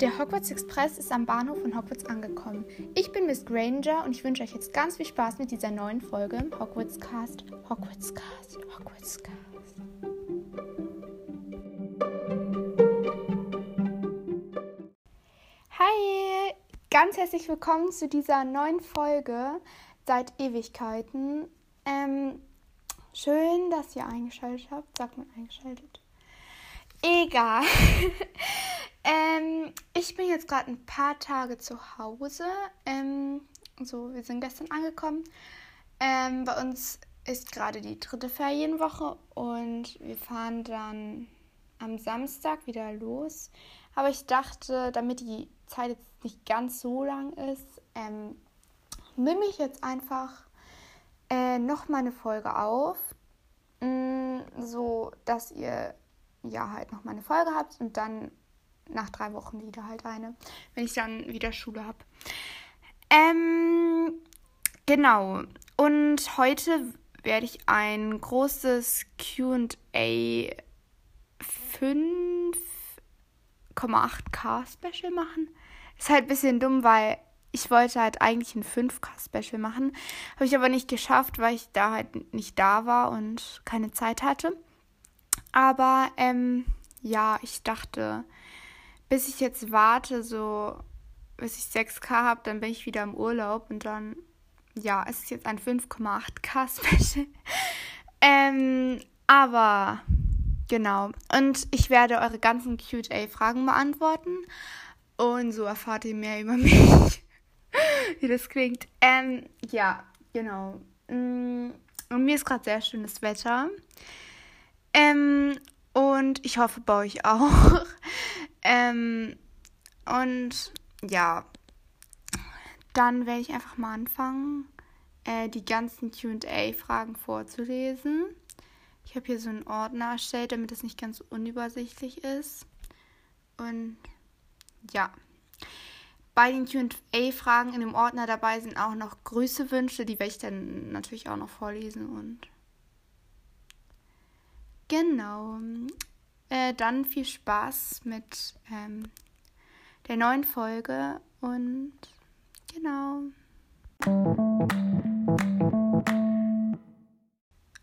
Der Hogwarts Express ist am Bahnhof von Hogwarts angekommen. Ich bin Miss Granger und ich wünsche euch jetzt ganz viel Spaß mit dieser neuen Folge im Hogwarts Cast. Hogwarts Cast, Hogwarts Cast. Hi, ganz herzlich willkommen zu dieser neuen Folge seit Ewigkeiten. Ähm, schön, dass ihr eingeschaltet habt. Sagt man eingeschaltet? Egal. Ähm, ich bin jetzt gerade ein paar Tage zu Hause. Ähm, so, wir sind gestern angekommen. Ähm, bei uns ist gerade die dritte Ferienwoche und wir fahren dann am Samstag wieder los. Aber ich dachte, damit die Zeit jetzt nicht ganz so lang ist, ähm, nehme ich jetzt einfach äh, noch mal eine Folge auf, mh, mm, so dass ihr ja halt noch mal eine Folge habt und dann nach drei Wochen wieder halt eine, wenn ich dann wieder Schule habe. Ähm, genau. Und heute werde ich ein großes QA 5,8K Special machen. Ist halt ein bisschen dumm, weil ich wollte halt eigentlich ein 5K Special machen. Habe ich aber nicht geschafft, weil ich da halt nicht da war und keine Zeit hatte. Aber ähm, ja, ich dachte, bis ich jetzt warte, so bis ich 6K habe, dann bin ich wieder im Urlaub und dann, ja, es ist jetzt ein 5,8K Special. ähm, aber genau. Und ich werde eure ganzen QA-Fragen beantworten. Und so erfahrt ihr mehr über mich. Wie das klingt. Ähm, ja, genau. Mm, und mir ist gerade sehr schönes Wetter. Ähm, und ich hoffe bei euch auch. Ähm, und ja, dann werde ich einfach mal anfangen, äh, die ganzen QA-Fragen vorzulesen. Ich habe hier so einen Ordner erstellt, damit es nicht ganz unübersichtlich ist. Und ja. Bei den QA-Fragen in dem Ordner dabei sind auch noch Grüßewünsche, die werde ich dann natürlich auch noch vorlesen und genau. Äh, dann viel Spaß mit ähm, der neuen Folge und genau.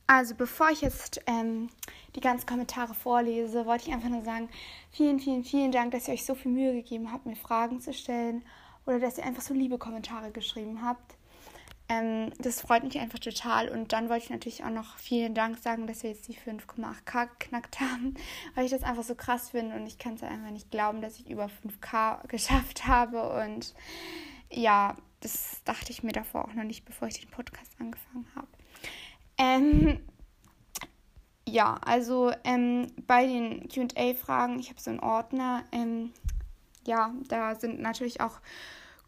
Also bevor ich jetzt ähm, die ganzen Kommentare vorlese, wollte ich einfach nur sagen, vielen, vielen, vielen Dank, dass ihr euch so viel Mühe gegeben habt, mir Fragen zu stellen oder dass ihr einfach so liebe Kommentare geschrieben habt. Ähm, das freut mich einfach total. Und dann wollte ich natürlich auch noch vielen Dank sagen, dass wir jetzt die 5,8K geknackt haben, weil ich das einfach so krass finde und ich kann es einfach nicht glauben, dass ich über 5K geschafft habe. Und ja, das dachte ich mir davor auch noch nicht, bevor ich den Podcast angefangen habe. Ähm, ja, also ähm, bei den QA-Fragen, ich habe so einen Ordner. Ähm, ja, da sind natürlich auch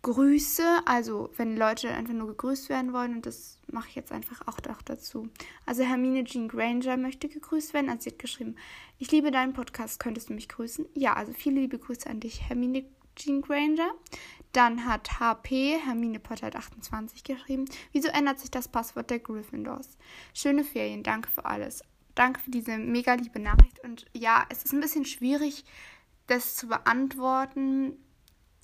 Grüße, also wenn Leute einfach nur gegrüßt werden wollen und das mache ich jetzt einfach auch dazu. Also Hermine Jean Granger möchte gegrüßt werden, also sie hat geschrieben, ich liebe deinen Podcast, könntest du mich grüßen? Ja, also viele liebe Grüße an dich, Hermine Jean Granger. Dann hat HP, Hermine Potter hat 28 geschrieben, wieso ändert sich das Passwort der Gryffindors? Schöne Ferien, danke für alles. Danke für diese mega liebe Nachricht und ja, es ist ein bisschen schwierig, das zu beantworten,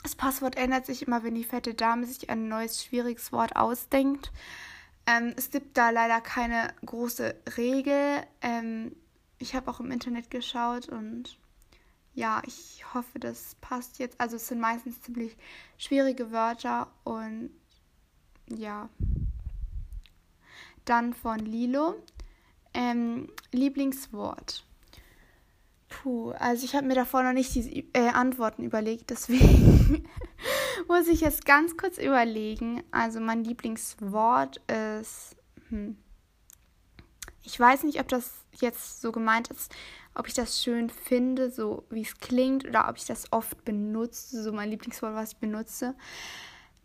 das Passwort ändert sich immer, wenn die fette Dame sich ein neues, schwieriges Wort ausdenkt. Ähm, es gibt da leider keine große Regel. Ähm, ich habe auch im Internet geschaut und ja, ich hoffe, das passt jetzt. Also es sind meistens ziemlich schwierige Wörter und ja. Dann von Lilo. Ähm, Lieblingswort. Puh, also ich habe mir davor noch nicht die äh, Antworten überlegt, deswegen muss ich jetzt ganz kurz überlegen. Also mein Lieblingswort ist, hm, ich weiß nicht, ob das jetzt so gemeint ist, ob ich das schön finde, so wie es klingt, oder ob ich das oft benutze, so mein Lieblingswort, was ich benutze.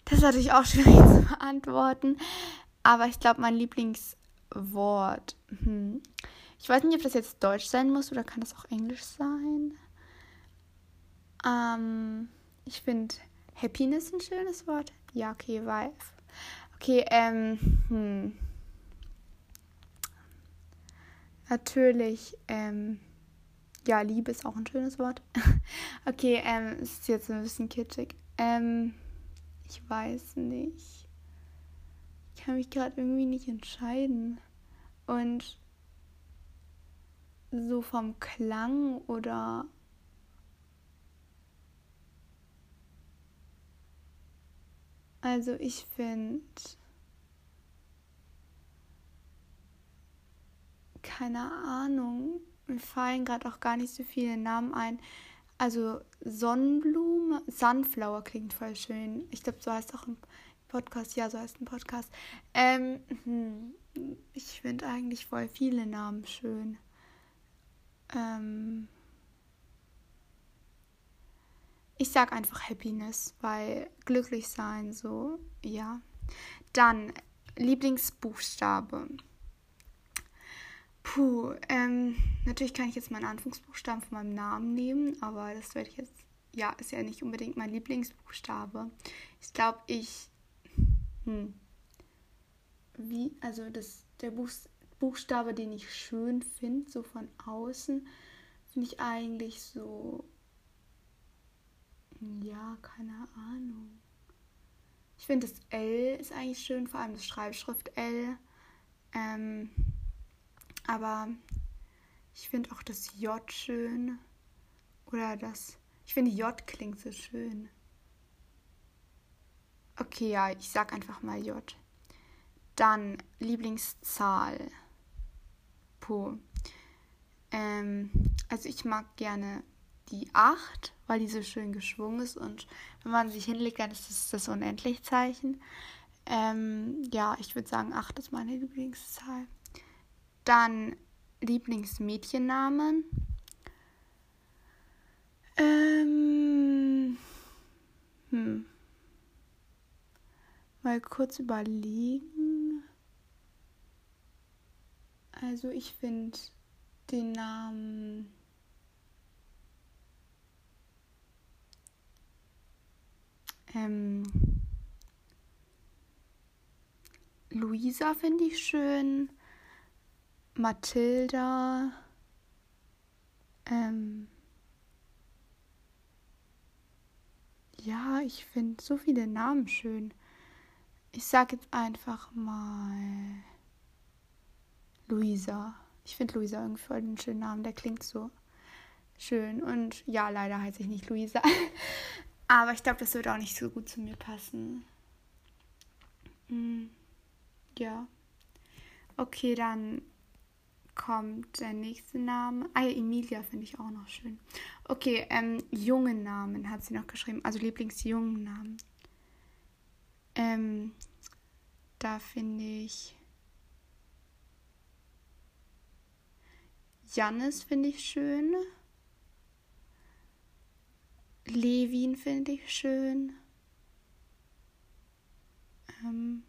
Das ist natürlich auch schwierig zu beantworten, aber ich glaube, mein Lieblingswort, hm, ich weiß nicht, ob das jetzt Deutsch sein muss oder kann das auch Englisch sein. Ähm, ich finde Happiness ein schönes Wort. Ja, okay, Vibe. Okay, ähm, hm. Natürlich, ähm, Ja, Liebe ist auch ein schönes Wort. okay, ähm, ist jetzt ein bisschen kitschig. Ähm, ich weiß nicht. Ich kann mich gerade irgendwie nicht entscheiden. Und so vom Klang oder also ich finde keine Ahnung mir fallen gerade auch gar nicht so viele Namen ein. Also Sonnenblume, Sunflower klingt voll schön. Ich glaube, so heißt auch ein Podcast. Ja, so heißt ein Podcast. Ähm, hm, ich finde eigentlich voll viele Namen schön. Ähm, ich sag einfach Happiness, weil glücklich sein, so, ja. Dann Lieblingsbuchstabe. Puh, ähm, natürlich kann ich jetzt meinen Anfangsbuchstaben von meinem Namen nehmen, aber das werde ich jetzt, ja, ist ja nicht unbedingt mein Lieblingsbuchstabe. Ich glaube, ich, hm, wie, also das, der Buch, Buchstabe, den ich schön finde, so von außen, finde ich eigentlich so, ja, keine Ahnung. Ich finde das L ist eigentlich schön, vor allem das Schreibschrift L. Ähm, aber ich finde auch das J schön. Oder das. Ich finde J klingt so schön. Okay, ja, ich sag einfach mal J. Dann Lieblingszahl. Puh. Ähm, also ich mag gerne die 8, weil die so schön geschwungen ist und wenn man sich hinlegt, dann ist das das Unendlichzeichen. Ähm, ja, ich würde sagen, 8 ist meine Lieblingszahl. Dann Lieblingsmädchennamen. Ähm, hm. Mal kurz überlegen. Also ich finde den Namen ähm, Luisa finde ich schön. Mathilda. Ähm, ja, ich finde so viele Namen schön. Ich sage jetzt einfach mal Luisa. Ich finde Luisa irgendwie voll einen schönen Namen. Der klingt so schön. Und ja, leider heiße ich nicht Luisa. Aber ich glaube, das wird auch nicht so gut zu mir passen. Hm, ja. Okay, dann kommt der nächste Name. Ah ja, Emilia finde ich auch noch schön. Okay, ähm, jungen Namen hat sie noch geschrieben. Also Lieblingsjungen Namen. Ähm, da finde ich Jannis finde ich schön. Levin finde ich schön. Ähm,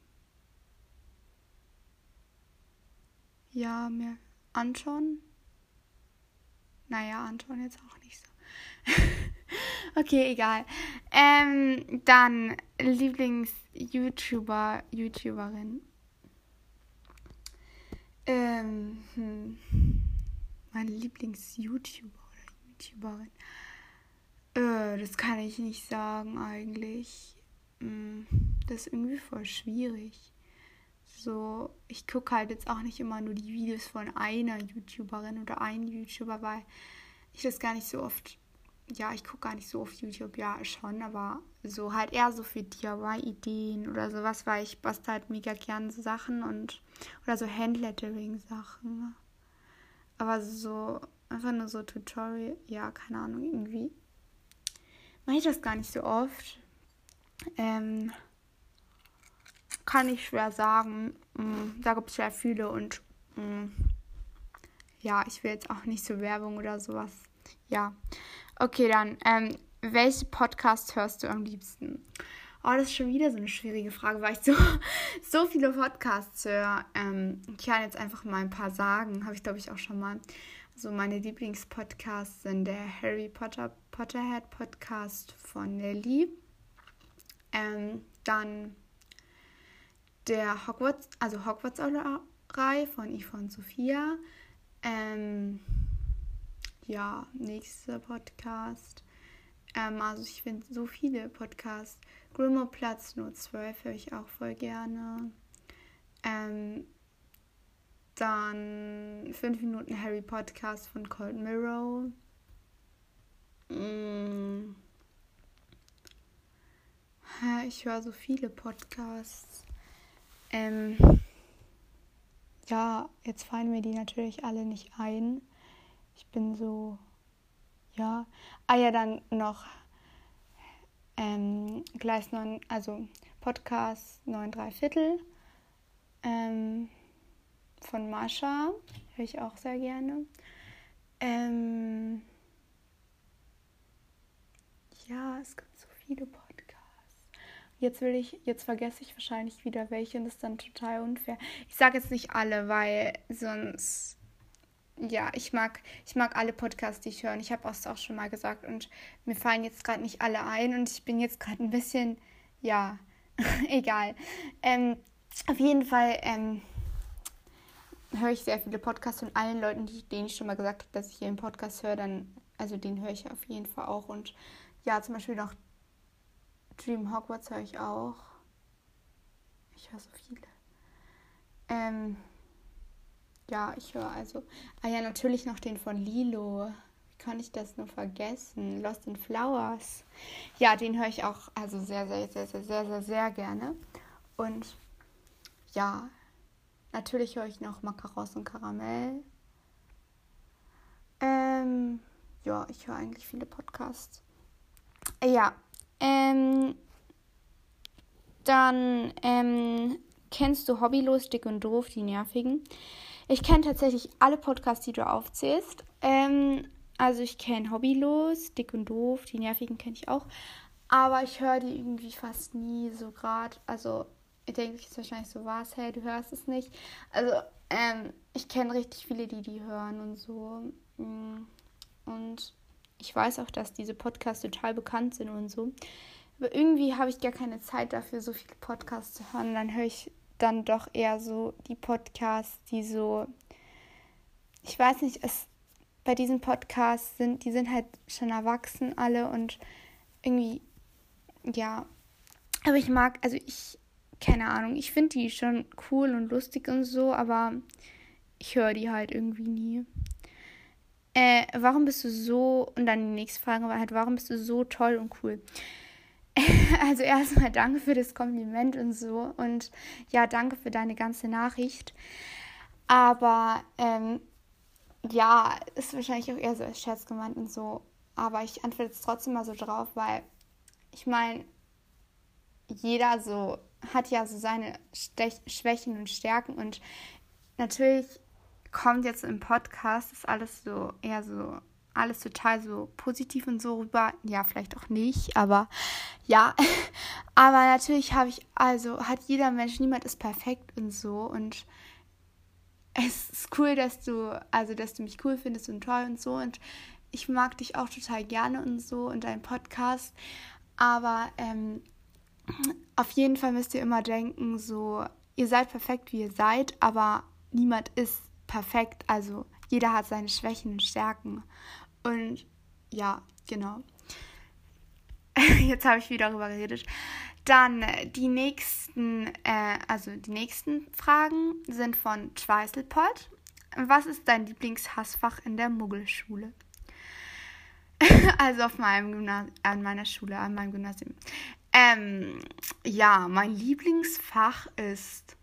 ja, mehr Anton? Naja, Anton jetzt auch nicht so. okay, egal. Ähm, dann Lieblings-YouTuber, YouTuberin. Ähm, hm. Meine Lieblings-YouTuber oder YouTuberin. Äh, das kann ich nicht sagen eigentlich. Hm, das ist irgendwie voll schwierig so, ich gucke halt jetzt auch nicht immer nur die Videos von einer YouTuberin oder einem YouTuber, weil ich das gar nicht so oft, ja, ich gucke gar nicht so oft YouTube, ja, schon, aber so halt eher so für DIY-Ideen oder sowas, weil ich bastel halt mega gerne so Sachen und, oder so Handlettering-Sachen. Aber so, einfach nur so Tutorial, ja, keine Ahnung, irgendwie mache ich das gar nicht so oft. Ähm, kann ich schwer sagen. Mm, da gibt es sehr viele und mm, ja, ich will jetzt auch nicht so Werbung oder sowas. Ja. Okay, dann, ähm, welche Podcast hörst du am liebsten? Oh, das ist schon wieder so eine schwierige Frage, weil ich so, so viele Podcasts höre. Ähm, ich kann jetzt einfach mal ein paar sagen. Habe ich, glaube ich, auch schon mal. So, meine Lieblingspodcasts sind der Harry Potter Potterhead Podcast von Nelly. Ähm, dann der Hogwarts, also Hogwarts-Reihe von Yvonne Sophia. Ähm, ja, nächster Podcast. Ähm, also ich finde so viele Podcasts. Grimmer Platz nur 12 höre ich auch voll gerne. Ähm, dann 5 Minuten Harry Podcast von Cold Mirror. Mm. Ich höre so viele Podcasts. Ähm, ja, jetzt fallen mir die natürlich alle nicht ein. Ich bin so, ja. Ah ja, dann noch ähm, Gleis 9, also Podcast 9 3 Viertel ähm, von Mascha. Höre ich auch sehr gerne. Ähm, ja, es gibt so viele Podcasts. Jetzt will ich, jetzt vergesse ich wahrscheinlich wieder welche und das ist dann total unfair. Ich sage jetzt nicht alle, weil sonst ja, ich mag, ich mag alle Podcasts, die ich höre. Und ich habe es auch schon mal gesagt und mir fallen jetzt gerade nicht alle ein und ich bin jetzt gerade ein bisschen, ja, egal. Ähm, auf jeden Fall ähm, höre ich sehr viele Podcasts von allen Leuten, die, denen ich schon mal gesagt habe, dass ich hier einen Podcast höre, dann, also den höre ich auf jeden Fall auch. Und ja, zum Beispiel noch Dream Hogwarts höre ich auch. Ich höre so viele. Ähm, ja, ich höre also. Ah ja, natürlich noch den von Lilo. Wie kann ich das nur vergessen? Lost in Flowers. Ja, den höre ich auch also sehr, sehr, sehr, sehr, sehr, sehr, sehr gerne. Und ja, natürlich höre ich noch Macaros und Karamell. Ähm, ja, ich höre eigentlich viele Podcasts. Ja, ähm, dann ähm, kennst du Hobbylos, Dick und Doof, die nervigen. Ich kenne tatsächlich alle Podcasts, die du aufzählst. Ähm, also ich kenne Hobbylos, Dick und Doof, die nervigen kenne ich auch. Aber ich höre die irgendwie fast nie so gerade. Also ich denke jetzt wahrscheinlich so, was, hey, du hörst es nicht. Also ähm, ich kenne richtig viele, die die hören und so. Mm, und ich weiß auch, dass diese Podcasts total bekannt sind und so. Aber irgendwie habe ich gar keine Zeit dafür, so viele Podcasts zu hören. Dann höre ich dann doch eher so die Podcasts, die so, ich weiß nicht, es bei diesen Podcasts sind, die sind halt schon erwachsen alle und irgendwie, ja. Aber ich mag, also ich, keine Ahnung, ich finde die schon cool und lustig und so, aber ich höre die halt irgendwie nie. Äh, warum bist du so, und dann die nächste Frage war halt, warum bist du so toll und cool? also erstmal danke für das Kompliment und so und ja, danke für deine ganze Nachricht. Aber ähm, ja, ist wahrscheinlich auch eher so als Scherz gemeint und so. Aber ich antworte jetzt trotzdem mal so drauf, weil ich meine, jeder so hat ja so seine Stech Schwächen und Stärken und natürlich kommt jetzt im Podcast, ist alles so eher so, alles total so positiv und so rüber. Ja, vielleicht auch nicht, aber ja. aber natürlich habe ich, also hat jeder Mensch, niemand ist perfekt und so und es ist cool, dass du, also dass du mich cool findest und toll und so und ich mag dich auch total gerne und so und deinen Podcast, aber ähm, auf jeden Fall müsst ihr immer denken, so, ihr seid perfekt, wie ihr seid, aber niemand ist perfekt. Also jeder hat seine Schwächen und Stärken. Und ja, genau. Jetzt habe ich wieder darüber geredet. Dann die nächsten, äh, also die nächsten Fragen sind von Schweißelpott. Was ist dein Lieblingshassfach in der Muggelschule? also auf meinem Gymnasium, an meiner Schule, an meinem Gymnasium. Ähm, ja, mein Lieblingsfach ist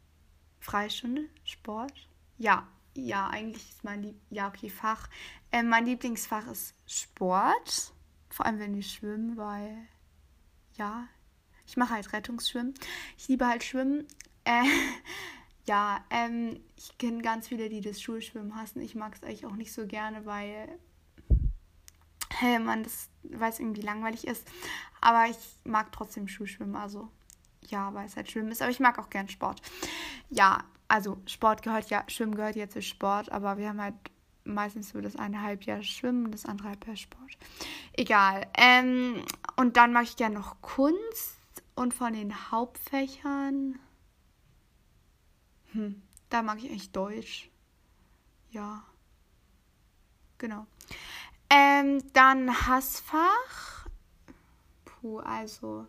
Freistunde, Sport. Ja, ja, eigentlich ist mein Lieb ja okay Fach. Äh, mein Lieblingsfach ist Sport, vor allem wenn ich schwimme, weil ja, ich mache halt Rettungsschwimmen. Ich liebe halt Schwimmen. Äh, ja, ähm, ich kenne ganz viele, die das Schulschwimmen hassen. Ich mag es eigentlich auch nicht so gerne, weil hey, man das weil es irgendwie langweilig ist. Aber ich mag trotzdem Schulschwimmen, also ja, weil es halt Schwimmen ist. Aber ich mag auch gern Sport. Ja, also Sport gehört ja, Schwimmen gehört ja zu Sport, aber wir haben halt meistens so das eine Halbjahr Schwimmen das andere Halbjahr Sport. Egal. Ähm, und dann mache ich gerne noch Kunst und von den Hauptfächern. Hm, da mag ich eigentlich Deutsch. Ja. Genau. Ähm, dann Hassfach. Puh, also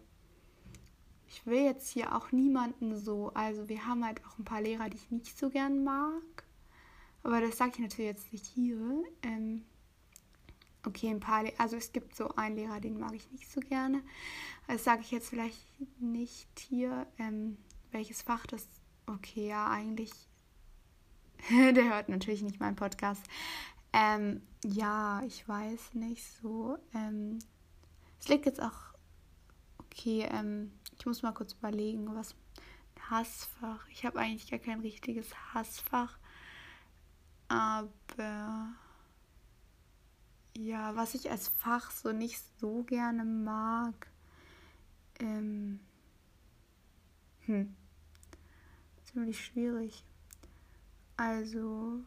ich will jetzt hier auch niemanden so. Also wir haben halt auch ein paar Lehrer, die ich nicht so gern mag. Aber das sage ich natürlich jetzt nicht hier. Ähm, okay, ein paar, Le also es gibt so einen Lehrer, den mag ich nicht so gerne. Das sage ich jetzt vielleicht nicht hier. Ähm, welches Fach das? Okay, ja, eigentlich. Der hört natürlich nicht meinen Podcast. Ähm, ja, ich weiß nicht so. Ähm, es liegt jetzt auch. Okay, ähm, ich muss mal kurz überlegen, was. Hassfach. Ich habe eigentlich gar kein richtiges Hassfach. Aber ja, was ich als Fach so nicht so gerne mag. Ähm, hm. Ziemlich schwierig. Also,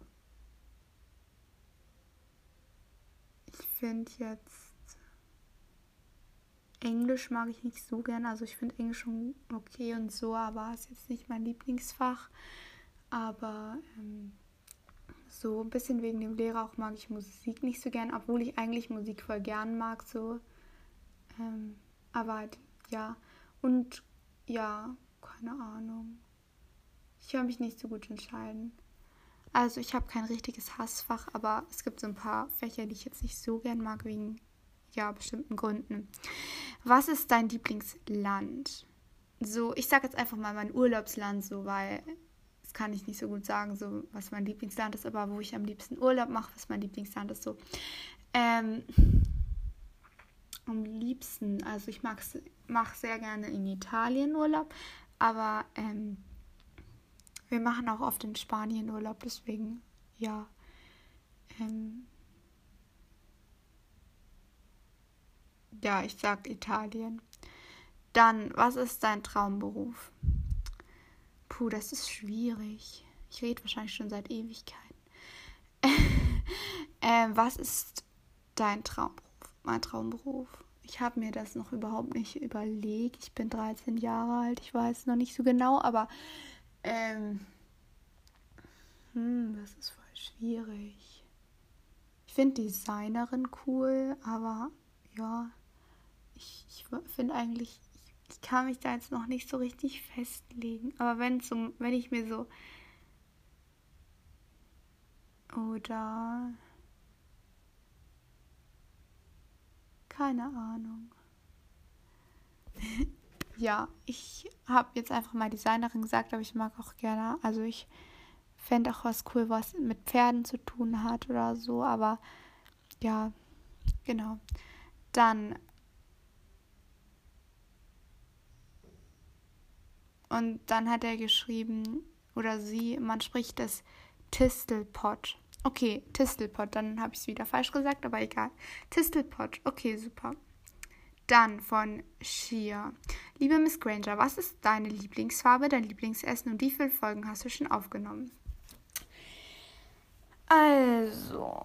ich finde jetzt Englisch mag ich nicht so gerne. Also ich finde Englisch schon okay und so, aber ist jetzt nicht mein Lieblingsfach. Aber ähm, so ein bisschen wegen dem Lehrer auch mag ich Musik nicht so gern, obwohl ich eigentlich Musik voll gern mag. So. Ähm, aber halt, ja. Und ja, keine Ahnung. Ich höre mich nicht so gut entscheiden. Also ich habe kein richtiges Hassfach, aber es gibt so ein paar Fächer, die ich jetzt nicht so gern mag, wegen ja, bestimmten Gründen. Was ist dein Lieblingsland? So, ich sage jetzt einfach mal mein Urlaubsland, so, weil das kann ich nicht so gut sagen, so was mein Lieblingsland ist, aber wo ich am liebsten Urlaub mache, was mein Lieblingsland ist, so. Ähm, am liebsten, also ich mache sehr gerne in Italien Urlaub, aber ähm, wir machen auch oft in Spanien Urlaub, deswegen ja. Ähm, Ja, ich sag Italien. Dann, was ist dein Traumberuf? Puh, das ist schwierig. Ich rede wahrscheinlich schon seit Ewigkeiten. äh, was ist dein Traumberuf? Mein Traumberuf. Ich habe mir das noch überhaupt nicht überlegt. Ich bin 13 Jahre alt. Ich weiß noch nicht so genau, aber ähm, hm, das ist voll schwierig. Ich finde Designerin cool, aber ja, ich, ich finde eigentlich, ich, kann mich da jetzt noch nicht so richtig festlegen. Aber wenn zum, wenn ich mir so oder keine Ahnung. ja, ich habe jetzt einfach mal Designerin gesagt, aber ich mag auch gerne, also ich fände auch was cool, was mit Pferden zu tun hat oder so, aber ja, genau. Dann Und dann hat er geschrieben, oder sie, man spricht das Tistelpot. Okay, Tistelpot, dann habe ich es wieder falsch gesagt, aber egal. Tistelpot, okay, super. Dann von Shia. Liebe Miss Granger, was ist deine Lieblingsfarbe, dein Lieblingsessen und wie viele Folgen hast du schon aufgenommen? Also,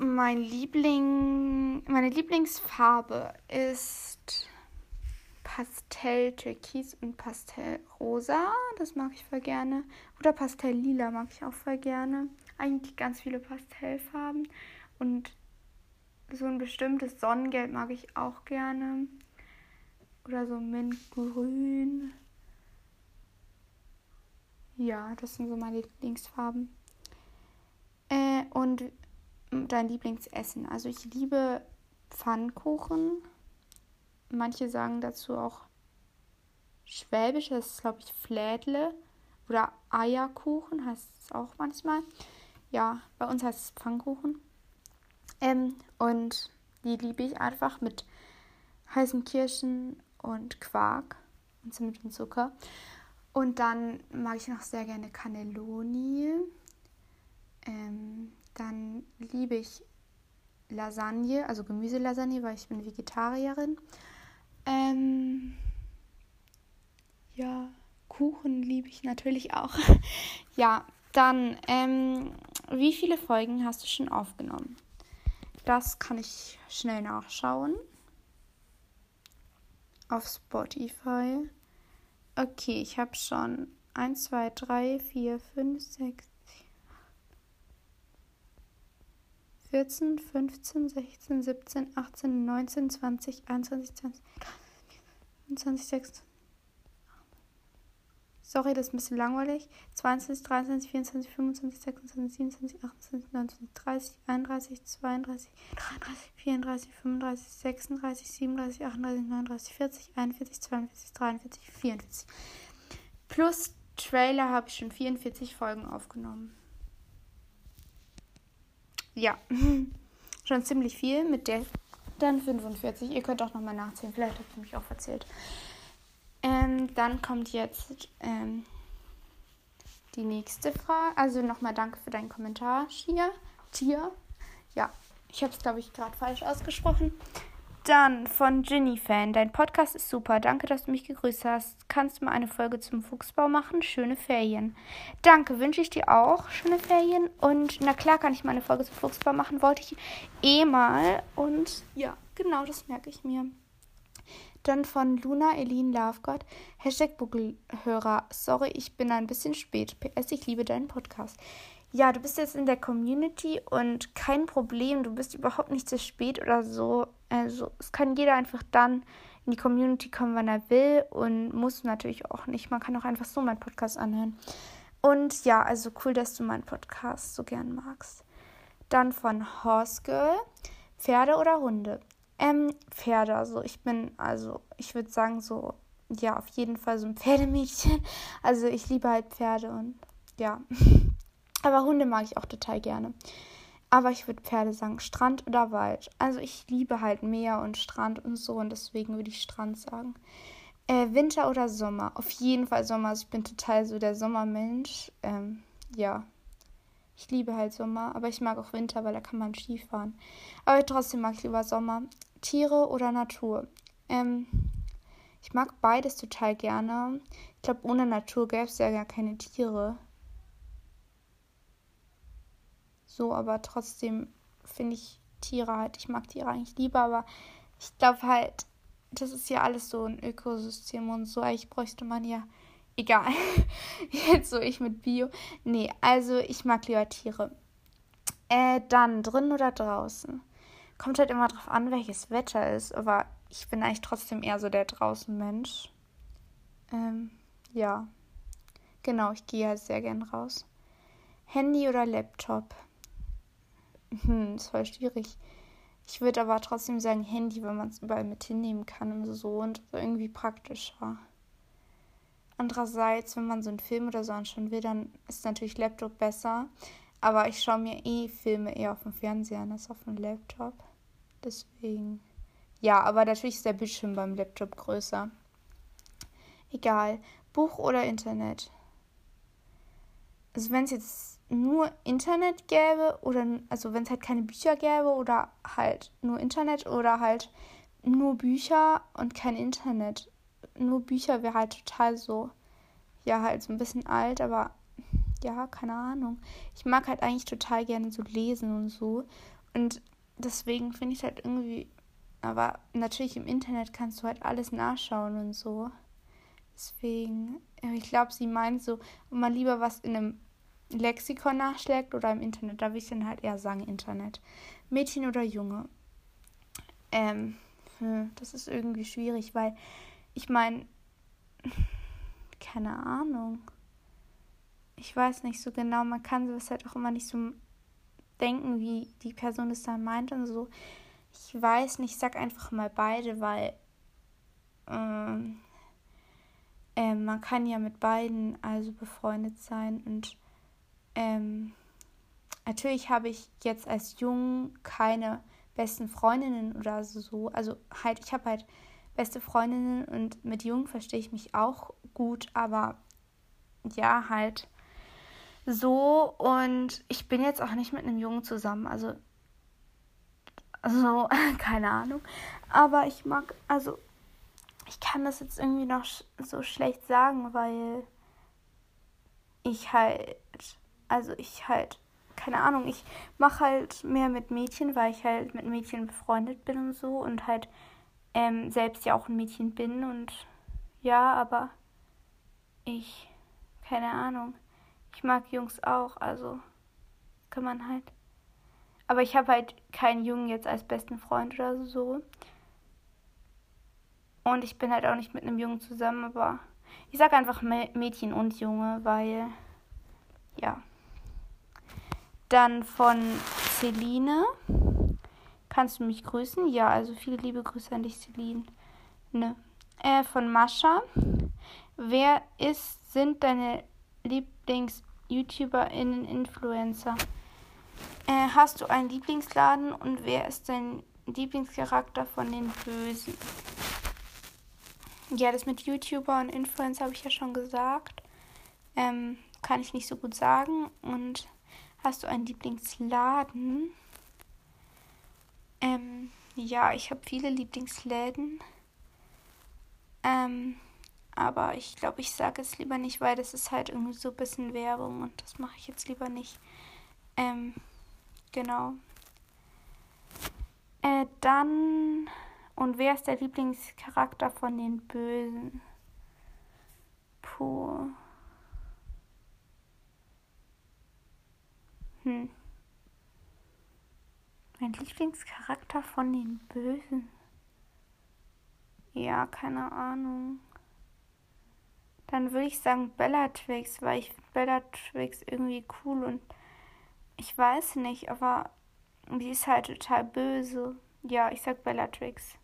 mein Liebling, meine Lieblingsfarbe ist Pastell Türkis und Pastell Rosa. Das mag ich voll gerne. Oder Pastell Lila mag ich auch voll gerne. Eigentlich ganz viele Pastellfarben. Und so ein bestimmtes Sonnengelb mag ich auch gerne. Oder so Mintgrün. Ja, das sind so meine Lieblingsfarben. Und dein Lieblingsessen. Also ich liebe Pfannkuchen Manche sagen dazu auch Schwäbisch, das ist glaube ich Flädle oder Eierkuchen heißt es auch manchmal. Ja, bei uns heißt es Pfannkuchen. Ähm, und die liebe ich einfach mit heißen Kirschen und Quark und Zimt und Zucker. Und dann mag ich noch sehr gerne Cannelloni. Ähm, dann liebe ich Lasagne, also Gemüselasagne, weil ich bin Vegetarierin. Ähm, ja, Kuchen liebe ich natürlich auch. ja, dann, ähm, wie viele Folgen hast du schon aufgenommen? Das kann ich schnell nachschauen. Auf Spotify. Okay, ich habe schon 1, 2, 3, 4, 5, 6, 14, 15, 16, 17, 18, 19, 20, 21, 20, 25, 26. Sorry, das ist ein bisschen langweilig. 22, 23, 24, 25, 26, 27, 28, 29, 30, 31, 32, 33, 34, 35, 36, 37, 38, 39, 40, 41, 42, 43, 44. Plus Trailer habe ich schon 44 Folgen aufgenommen. Ja, schon ziemlich viel mit der dann 45. Ihr könnt auch nochmal nachzählen, vielleicht habt ihr mich auch erzählt. Ähm, dann kommt jetzt ähm, die nächste Frage. Also nochmal danke für deinen Kommentar, Shia. Tia. Ja, ich habe es, glaube ich, gerade falsch ausgesprochen. Dann von Ginny Fan. Dein Podcast ist super. Danke, dass du mich gegrüßt hast. Kannst du mal eine Folge zum Fuchsbau machen? Schöne Ferien. Danke, wünsche ich dir auch schöne Ferien. Und na klar kann ich mal eine Folge zum Fuchsbau machen. Wollte ich eh mal. Und ja, genau, das merke ich mir. Dann von Luna Eileen Lovegod. Hashtag Buckelhörer. Sorry, ich bin ein bisschen spät. PS, ich liebe deinen Podcast. Ja, du bist jetzt in der Community und kein Problem. Du bist überhaupt nicht zu spät oder so. Also, es kann jeder einfach dann in die Community kommen, wann er will und muss natürlich auch nicht. Man kann auch einfach so meinen Podcast anhören. Und ja, also cool, dass du meinen Podcast so gern magst. Dann von Horse Girl. Pferde oder Hunde? Ähm, Pferde. Also ich bin, also ich würde sagen so, ja, auf jeden Fall so ein Pferdemädchen. Also ich liebe halt Pferde und ja. Aber Hunde mag ich auch total gerne. Aber ich würde Pferde sagen, Strand oder Wald. Also ich liebe halt Meer und Strand und so und deswegen würde ich Strand sagen. Äh, Winter oder Sommer? Auf jeden Fall Sommer. Also ich bin total so der Sommermensch. Ähm, ja. Ich liebe halt Sommer, aber ich mag auch Winter, weil da kann man Skifahren. Aber trotzdem mag ich lieber Sommer. Tiere oder Natur? Ähm, ich mag beides total gerne. Ich glaube, ohne Natur gäbe es ja gar keine Tiere. So, aber trotzdem finde ich Tiere halt, ich mag Tiere eigentlich lieber, aber ich glaube halt, das ist ja alles so ein Ökosystem und so. Eigentlich bräuchte man ja egal. Jetzt so ich mit Bio. Nee, also ich mag lieber Tiere. Äh, dann drin oder draußen. Kommt halt immer drauf an, welches Wetter ist, aber ich bin eigentlich trotzdem eher so der draußen Mensch. Ähm, ja. Genau, ich gehe halt sehr gern raus. Handy oder Laptop? Hm, ist voll schwierig. Ich würde aber trotzdem sagen Handy, weil man es überall mit hinnehmen kann und so und irgendwie praktischer. Andererseits, wenn man so einen Film oder so anschauen will, dann ist natürlich Laptop besser. Aber ich schaue mir eh Filme eher auf dem Fernseher an als auf dem Laptop. Deswegen. Ja, aber natürlich ist der Bildschirm beim Laptop größer. Egal. Buch oder Internet? Also wenn es jetzt nur Internet gäbe oder also wenn es halt keine Bücher gäbe oder halt nur Internet oder halt nur Bücher und kein Internet nur Bücher wäre halt total so, ja, halt so ein bisschen alt, aber ja, keine Ahnung. Ich mag halt eigentlich total gerne so lesen und so. Und deswegen finde ich halt irgendwie, aber natürlich im Internet kannst du halt alles nachschauen und so. Deswegen, ich glaube, sie meint so, man lieber was in einem Lexikon nachschlägt oder im Internet. Da würde ich dann halt eher sagen Internet. Mädchen oder Junge? Ähm, hm, das ist irgendwie schwierig, weil ich meine, keine Ahnung. Ich weiß nicht so genau, man kann sowas halt auch immer nicht so denken, wie die Person es da meint und so. Ich weiß nicht, ich sag einfach mal beide, weil ähm, äh, man kann ja mit beiden also befreundet sein und ähm, natürlich habe ich jetzt als Jung keine besten Freundinnen oder so. Also halt, ich habe halt beste Freundinnen und mit Jungen verstehe ich mich auch gut, aber ja, halt so. Und ich bin jetzt auch nicht mit einem Jungen zusammen, also also keine Ahnung, aber ich mag also ich kann das jetzt irgendwie noch so schlecht sagen, weil ich halt also ich halt keine Ahnung, ich mache halt mehr mit Mädchen, weil ich halt mit Mädchen befreundet bin und so und halt ähm, selbst ja auch ein Mädchen bin und ja, aber ich, keine Ahnung, ich mag Jungs auch, also kann man halt. Aber ich habe halt keinen Jungen jetzt als besten Freund oder so. Und ich bin halt auch nicht mit einem Jungen zusammen, aber ich sage einfach Mädchen und Junge, weil ja. Dann von Celine. Kannst du mich grüßen? Ja, also viele liebe Grüße an dich, Celine. Ne. Äh, von Mascha. Wer ist, sind deine Lieblings-YouTuberInnen, Influencer? Äh, hast du einen Lieblingsladen und wer ist dein Lieblingscharakter von den Bösen? Ja, das mit YouTuber und Influencer habe ich ja schon gesagt. Ähm, kann ich nicht so gut sagen. Und hast du einen Lieblingsladen? Ähm, ja, ich habe viele Lieblingsläden. Ähm, aber ich glaube, ich sage es lieber nicht, weil das ist halt irgendwie so ein bisschen Werbung und das mache ich jetzt lieber nicht. Ähm, genau. Äh, dann und wer ist der Lieblingscharakter von den Bösen? Puh. Hm. Mein Lieblingscharakter von den Bösen? Ja, keine Ahnung. Dann würde ich sagen Bellatrix, weil ich Bellatrix irgendwie cool und ich weiß nicht, aber die ist halt total böse. Ja, ich sag Bellatrix.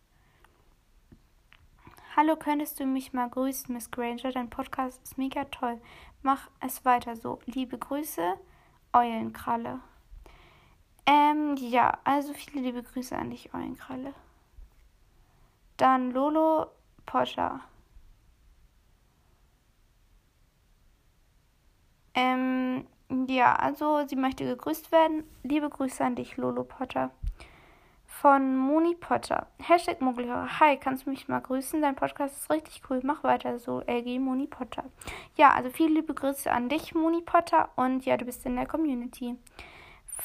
Hallo, könntest du mich mal grüßen, Miss Granger? Dein Podcast ist mega toll. Mach es weiter so. Liebe Grüße, Eulenkralle. Ähm, ja, also viele liebe Grüße an dich, Eulenkralle. Dann Lolo Potter. Ähm, ja, also sie möchte gegrüßt werden. Liebe Grüße an dich, Lolo Potter von Moni Potter. Hashtag Mogelhörer. Hi, kannst du mich mal grüßen? Dein Podcast ist richtig cool. Mach weiter so, LG Moni Potter. Ja, also viele liebe Grüße an dich, Moni Potter. Und ja, du bist in der Community.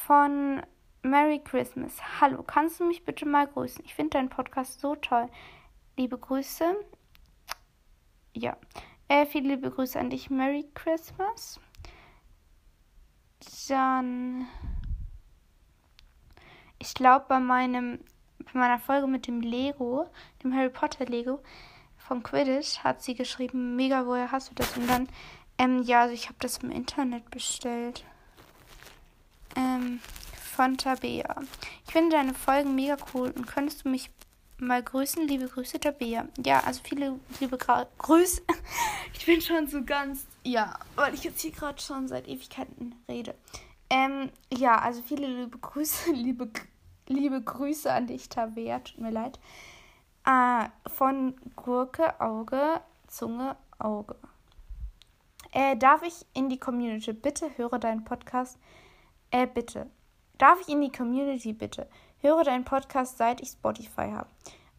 Von Merry Christmas. Hallo, kannst du mich bitte mal grüßen? Ich finde deinen Podcast so toll. Liebe Grüße. Ja. Äh, viele liebe Grüße an dich, Merry Christmas. Dann ich glaube, bei meinem, bei meiner Folge mit dem Lego, dem Harry Potter Lego von Quidditch, hat sie geschrieben, mega, woher hast du das? Und dann, ähm, ja, also ich habe das im Internet bestellt. Ähm, von Tabea. Ich finde deine Folgen mega cool und könntest du mich mal grüßen? Liebe Grüße, Tabea. Ja, also viele liebe Gra Grüße. ich bin schon so ganz, ja, weil ich jetzt hier gerade schon seit Ewigkeiten rede. Ähm, ja, also viele liebe Grüße, liebe, liebe Grüße an dich, Tabea, tut mir leid. Äh, von Gurke, Auge, Zunge, Auge. Äh, darf ich in die Community? Bitte höre deinen Podcast. Äh, bitte. Darf ich in die Community, bitte? Höre deinen Podcast, seit ich Spotify habe.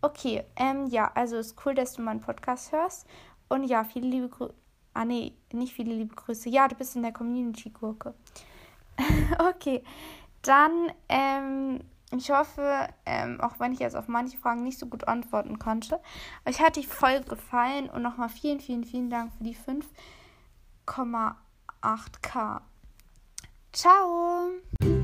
Okay, ähm, ja, also ist cool, dass du meinen Podcast hörst. Und ja, viele liebe Grüße. Ah, nee, nicht viele liebe Grüße. Ja, du bist in der Community, Gurke. okay, dann, ähm, ich hoffe, ähm, auch wenn ich jetzt auf manche Fragen nicht so gut antworten konnte, euch hat die Folge gefallen und nochmal vielen, vielen, vielen Dank für die 5,8k. Ciao!